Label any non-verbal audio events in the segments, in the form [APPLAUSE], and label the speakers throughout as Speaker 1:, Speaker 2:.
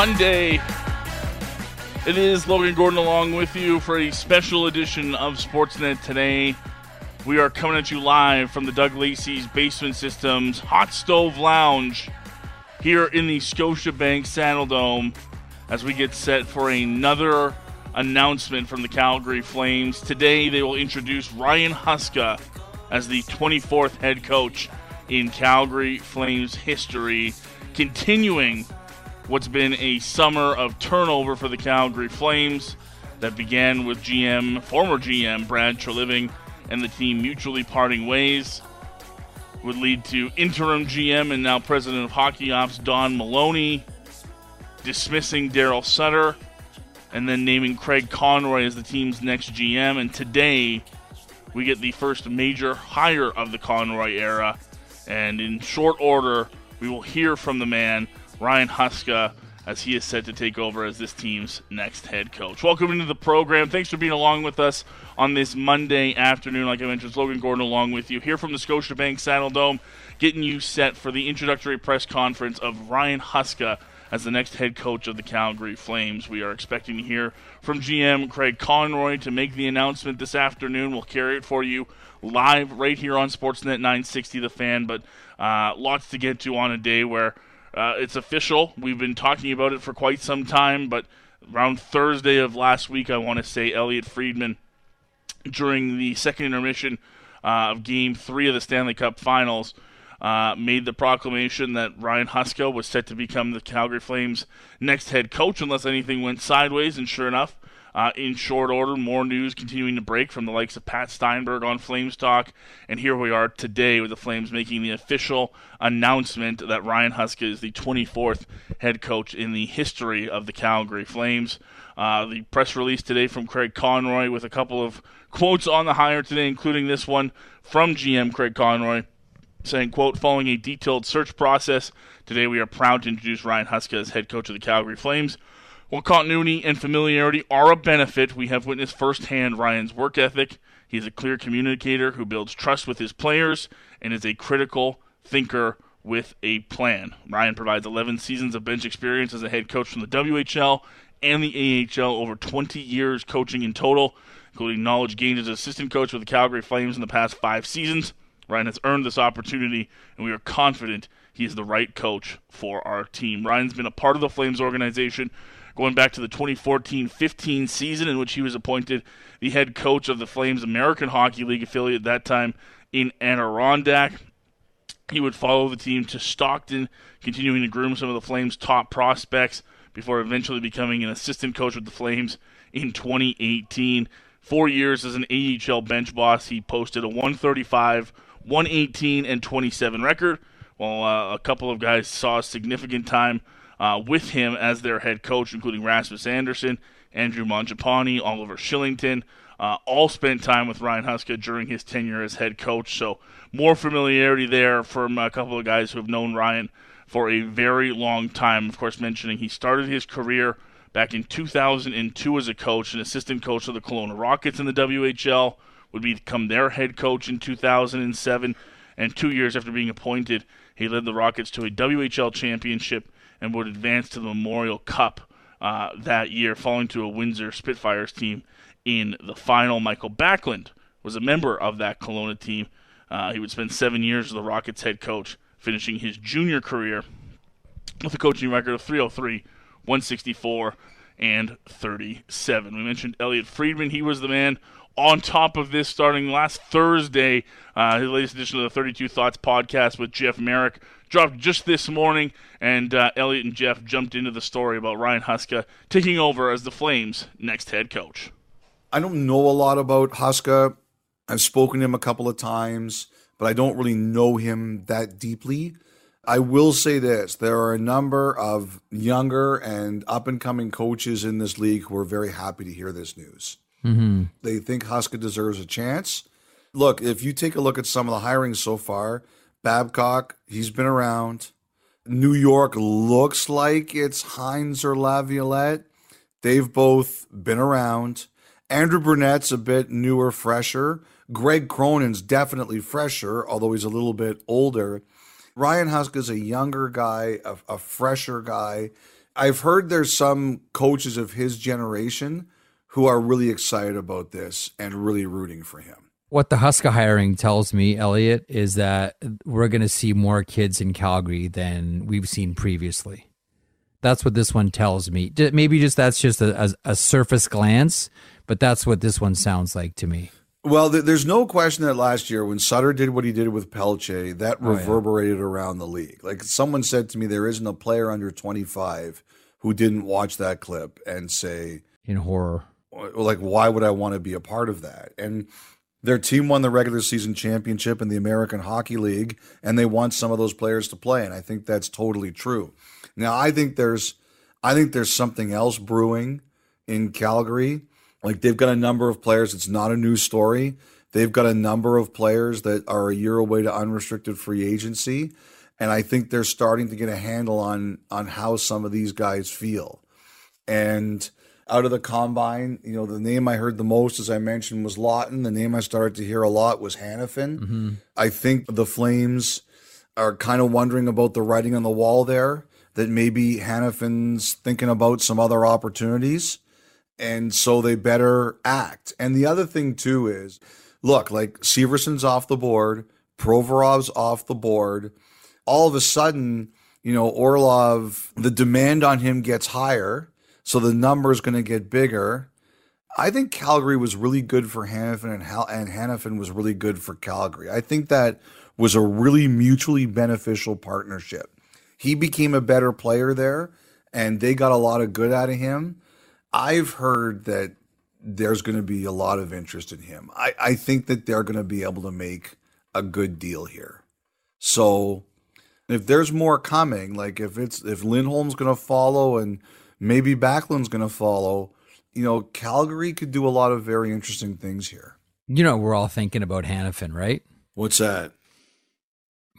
Speaker 1: Monday. It is Logan Gordon along with you for a special edition of Sportsnet today. We are coming at you live from the Doug Lacey's Basement Systems Hot Stove Lounge here in the Scotiabank Saddledome as we get set for another announcement from the Calgary Flames. Today they will introduce Ryan Huska as the 24th head coach in Calgary Flames history, continuing what's been a summer of turnover for the Calgary Flames that began with GM, former GM Brad Treliving, and the team mutually parting ways. Would lead to interim GM and now president of hockey ops Don Maloney dismissing Daryl Sutter and then naming Craig Conroy as the team's next GM. And today we get the first major hire of the Conroy era. And in short order, we will hear from the man Ryan Huska as he is set to take over as this team's next head coach. Welcome into the program. Thanks for being along with us on this Monday afternoon. Like I mentioned, Logan Gordon along with you here from the Scotiabank Saddledome, getting you set for the introductory press conference of Ryan Huska as the next head coach of the Calgary Flames. We are expecting to hear from GM Craig Conroy to make the announcement this afternoon. We'll carry it for you live right here on Sportsnet 960 The Fan, but uh, lots to get to on a day where – uh, it's official. We've been talking about it for quite some time, but around Thursday of last week, I want to say Elliotte Friedman, during the second intermission uh, of Game Three of the Stanley Cup Finals, uh, made the proclamation that Ryan Huska was set to become the Calgary Flames' next head coach, unless anything went sideways. And sure enough, uh, in short order, more news continuing to break from the likes of Pat Steinberg on Flames Talk. And here we are today with the Flames making the official announcement that Ryan Huska is the 24th head coach in the history of the Calgary Flames. Uh, the press release today from Craig Conroy with a couple of quotes on the hire today, including this one from GM Craig Conroy saying, quote, following a detailed search process, today we are proud to introduce Ryan Huska as head coach of the Calgary Flames. While continuity and familiarity are a benefit, we have witnessed firsthand Ryan's work ethic. He is a clear communicator who builds trust with his players and is a critical thinker with a plan. Ryan provides 11 seasons of bench experience as a head coach from the WHL and the AHL, over 20 years coaching in total, including knowledge gained as an assistant coach with the Calgary Flames in the past five seasons. Ryan has earned this opportunity, and we are confident he is the right coach for our team. Ryan's been a part of the Flames organization going back to the 2014 15 season, in which he was appointed the head coach of the Flames American Hockey League affiliate at that time in Adirondack. He would follow the team to Stockton, continuing to groom some of the Flames' top prospects before eventually becoming an assistant coach with the Flames in 2018. Four years as an AHL bench boss, he posted a 135, 118, and 27 record, while uh, a couple of guys saw significant time uh, with him as their head coach, including Rasmus Andersson, Andrew Mangiapane, Oliver Kylington. Uh, all spent time with Ryan Huska during his tenure as head coach. So more familiarity there from a couple of guys who have known Ryan for a very long time. Of course, mentioning he started his career back in 2002 as a coach, an assistant coach of the Kelowna Rockets in the WHL, would become their head coach in 2007. And two years after being appointed, he led the Rockets to a WHL championship and would advance to the Memorial Cup uh, that year, falling to a Windsor Spitfires team in the final. Mikael Backlund was a member of that Kelowna team. Uh, he would spend seven years as the Rockets head coach, finishing his junior career with a coaching record of 303, 164, and 37. We mentioned Elliotte Friedman. He was the man on top of this starting last Thursday. Uh, the latest edition of the 32 Thoughts podcast with Jeff Marek dropped just this morning, and uh, Elliotte and Jeff jumped into the story about Ryan Huska taking over as the Flames' next head coach.
Speaker 2: I don't know a lot about Huska. I've spoken to him a couple of times, but I don't really know him that deeply. I will say this there are a number of younger and up and coming coaches in this league who are very happy to hear this news.
Speaker 3: Mm-hmm.
Speaker 2: They think Huska deserves a chance. Look, if you take a look at some of the hiring so far, Babcock, he's been around. New York looks like it's Hynes or Laviolette. They've both been around. Andrew Brunette's a bit newer, fresher. Greg Cronin's definitely fresher, although he's a little bit older. Ryan Husk is a younger guy, a, a fresher guy. I've heard there's some coaches of his generation who are really excited about this and really rooting for him.
Speaker 3: What the Huska hiring tells me, Elliotte, is that we're going to see more kids in Calgary than we've seen previously. That's what this one tells me. Maybe just that's just a, a, a surface glance, but that's what this one sounds like to me.
Speaker 2: Well, there's no question that last year when Sutter did what he did with Pelche, that oh, reverberated yeah. around the league. Like someone said to me, there isn't a player under 25 who didn't watch that clip and say,
Speaker 3: in horror,
Speaker 2: like, why would I want to be a part of that? And their team won the regular season championship in the American Hockey League, and they want some of those players to play. And I think that's totally true. Now, I think there's, I think there's something else brewing in Calgary. Like they've got a number of players. It's not a new story. They've got a number of players that are a year away to unrestricted free agency, and I think they're starting to get a handle on on how some of these guys feel. And out of the combine, you know, the name I heard the most, as I mentioned, was Lawton. The name I started to hear a lot was Hanifin. Mm-hmm. I think the Flames are kind of wondering about the writing on the wall there, that maybe Hanifin's thinking about some other opportunities. And so they better act. And the other thing, too, is look, like Severson's off the board, Provorov's off the board. All of a sudden, you know, Orlov, the demand on him gets higher so the number is going to get bigger. I think Calgary was really good for Hanifin and, Hal- and Hanifin was really good for Calgary. I think that was a really mutually beneficial partnership. He became a better player there and they got a lot of good out of him. I've heard that there's going to be a lot of interest in him. I, I think that they're going to be able to make a good deal here. So if there's more coming, like if it's if Lindholm's going to follow and Maybe Backlund's going to follow. You know, Calgary could do a lot of very interesting things here.
Speaker 3: You know, we're all thinking about Hanifin, right?
Speaker 2: What's that?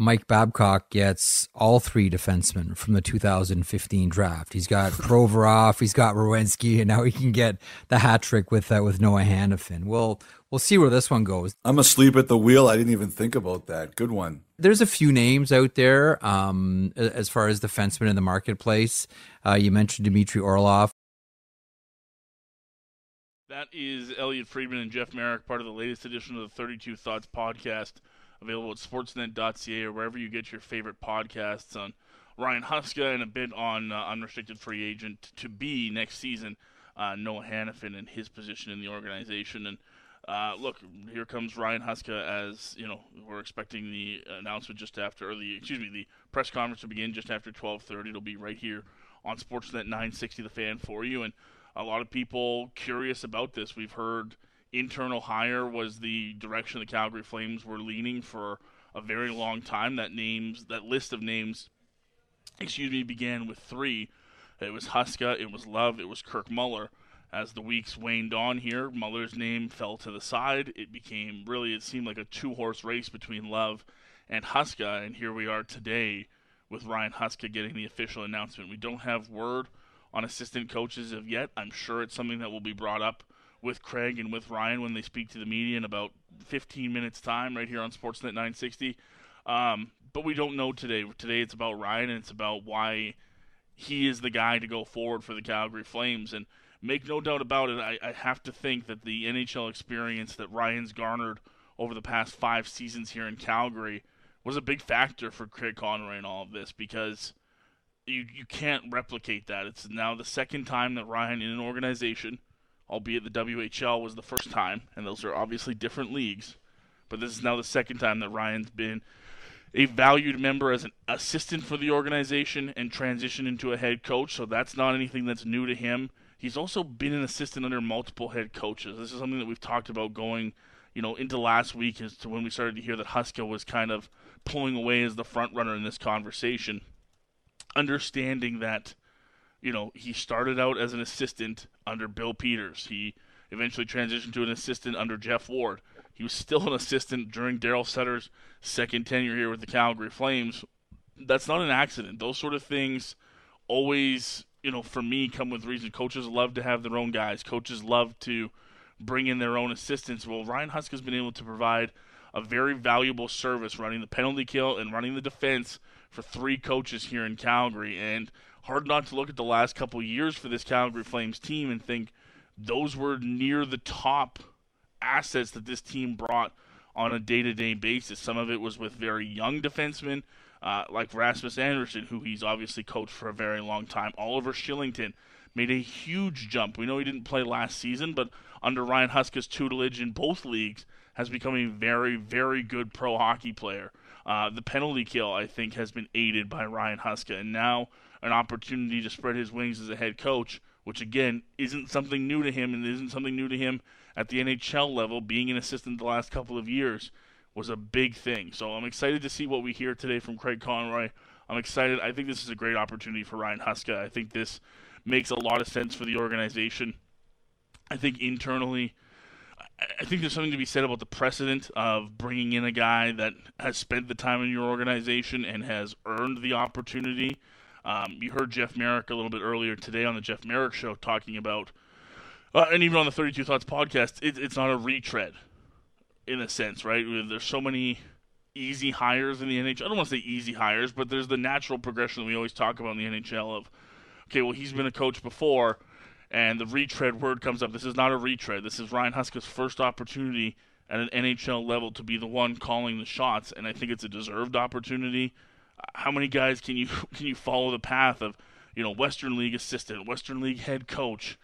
Speaker 3: Mike Babcock gets all three defensemen from the 2015 draft. He's got Provorov, he's got Werenski, and now he can get the hat trick with uh, with Noah Hanifin. We'll we'll see where this one goes.
Speaker 2: I'm asleep at the wheel. I didn't even think about that. Good one.
Speaker 3: There's a few names out there um, as far as defensemen in the marketplace. Uh, you mentioned Dmitry Orlov.
Speaker 1: That is Elliotte Friedman and Jeff Marek, part of the latest edition of the 32 Thoughts podcast, available at sportsnet.ca or wherever you get your favorite podcasts on Ryan Huska and a bit on uh, unrestricted free agent to be next season, uh, Noah Hanifin and his position in the organization. And uh, look, here comes Ryan Huska as you know we're expecting the announcement just after, or the excuse me, the press conference to begin just after 12:30. It'll be right here on Sportsnet 960 The Fan for you. And a lot of people curious about this. We've heard internal hire was the direction the Calgary Flames were leaning for a very long time. That names, that list of names, excuse me, began with three. It was Huska, it was Love, it was Kirk Muller. As the weeks waned on here, Muller's name fell to the side. It became really, it seemed like a two horse race between Love and Huska, and here we are today with Ryan Huska getting the official announcement. We don't have word on assistant coaches of yet. I'm sure it's something that will be brought up with Craig and with Ryan when they speak to the media in about 15 minutes time right here on Sportsnet 960. Um, but we don't know today. Today it's about Ryan and it's about why he is the guy to go forward for the Calgary Flames. And make no doubt about it, I, I have to think that the NHL experience that Ryan's garnered over the past five seasons here in Calgary – was a big factor for Craig Conroy in all of this because you you can't replicate that. It's now the second time that Ryan in an organization, albeit the WHL was the first time, and those are obviously different leagues, but this is now the second time that Ryan's been a valued member as an assistant for the organization and transitioned into a head coach. So that's not anything that's new to him. He's also been an assistant under multiple head coaches. This is something that we've talked about going, you know, into last week as to when we started to hear that Huska was kind of pulling away as the front runner in this conversation. Understanding that, you know, he started out as an assistant under Bill Peters. He eventually transitioned to an assistant under Geoff Ward. He was still an assistant during Daryl Sutter's second tenure here with the Calgary Flames. That's not an accident. Those sort of things always, you know, for me, come with reason. Coaches love to have their own guys. Coaches love to bring in their own assistants. Well, Ryan Huska has been able to provide a very valuable service running the penalty kill and running the defense for three coaches here in Calgary. And hard not to look at the last couple years for this Calgary Flames team and think those were near the top assets that this team brought on a day-to-day basis. Some of it was with very young defensemen uh, like Rasmus Andersson, who he's obviously coached for a very long time. Oliver Kylington made a huge jump. We know he didn't play last season, but under Ryan Huska's tutelage in both leagues, has become a very, very good pro hockey player. Uh, the penalty kill, I think, has been aided by Ryan Huska, and now an opportunity to spread his wings as a head coach, which again isn't something new to him, and isn't something new to him at the NHL level. Being an assistant the last couple of years was a big thing. So I'm excited to see what we hear today from Craig Conroy. I'm excited. I think this is a great opportunity for Ryan Huska. I think this makes a lot of sense for the organization. I think internally, I think there's something to be said about the precedent of bringing in a guy that has spent the time in your organization and has earned the opportunity. Um, you heard Jeff Marek a little bit earlier today on the Jeff Marek show talking about, uh, and even on the 32 Thoughts podcast, it, it's not a retread in a sense, right? There's so many easy hires in the NHL. I don't want to say easy hires, but there's the natural progression that we always talk about in the NHL of, okay, well, he's been a coach before, and the retread word comes up. This is not a retread. This is Ryan Huska's first opportunity at an NHL level to be the one calling the shots, and I think it's a deserved opportunity. How many guys can you [LAUGHS] can you follow the path of, you know, Western League assistant, Western League head coach,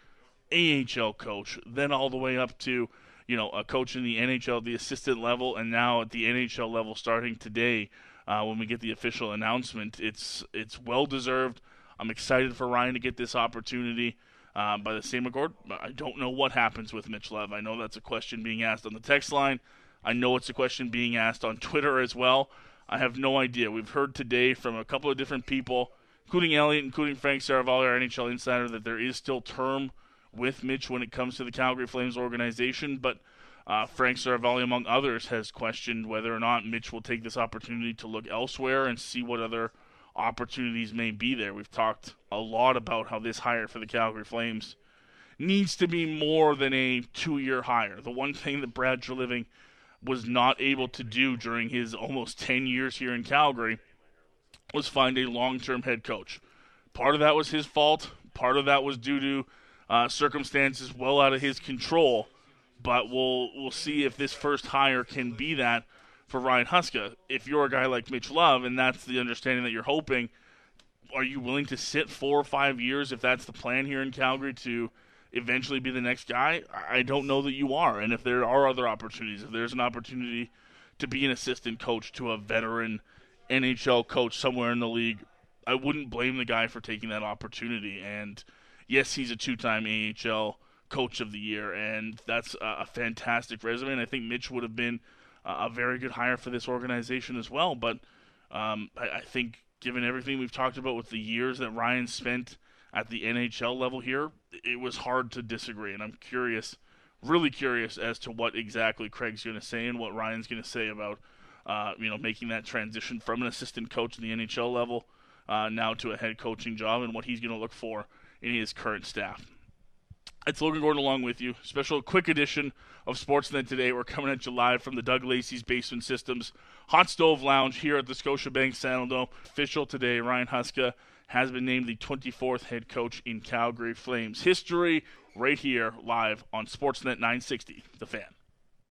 Speaker 1: AHL coach, then all the way up to you know, a coach in the NHL, the assistant level, and now at the NHL level starting today. Uh, when we get the official announcement, it's it's well deserved. I'm excited for Ryan to get this opportunity. Uh, by the same accord, I don't know what happens with Mitch Love. I know that's a question being asked on the text line. I know it's a question being asked on Twitter as well. I have no idea. We've heard today from a couple of different people, including Elliotte, including Frank Seravalli, our NHL insider, that there is still term with Mitch when it comes to the Calgary Flames organization, but uh, Frank Seravalli, among others, has questioned whether or not Mitch will take this opportunity to look elsewhere and see what other opportunities may be there. We've talked a lot about how this hire for the Calgary Flames needs to be more than a two year hire. The one thing that Brad Treliving was not able to do during his almost 10 years here in Calgary was find a long term head coach. Part of that was his fault, part of that was due to uh, circumstances well out of his control. But we'll we'll see if this first hire can be that for Ryan Huska. If you're a guy like Mitch Love, and that's the understanding that you're hoping, are you willing to sit four or five years if that's the plan here in Calgary to eventually be the next guy? I don't know that you are. And if there are other opportunities, if there's an opportunity to be an assistant coach to a veteran NHL coach somewhere in the league, I wouldn't blame the guy for taking that opportunity. And yes, he's a two-time AHL coach of the year, and that's a, a fantastic resume. And I think Mitch would have been a very good hire for this organization as well. But um, I, I, think, given everything we've talked about with the years that Ryan spent at the NHL level here, it was hard to disagree. And I'm curious, really curious, as to what exactly Craig's going to say and what Ryan's going to say about, uh, you know, making that transition from an assistant coach in the NHL level uh, now to a head coaching job and what he's going to look for in his current staff. It's Logan Gordon along with you. Special quick edition of Sportsnet today. We're coming at you live from the Doug Lacey's Basement Systems Hot Stove Lounge here at the Scotiabank Saddledome. Official today, Ryan Huska has been named the 24th head coach in Calgary Flames history right here live on Sportsnet 960, The Fan.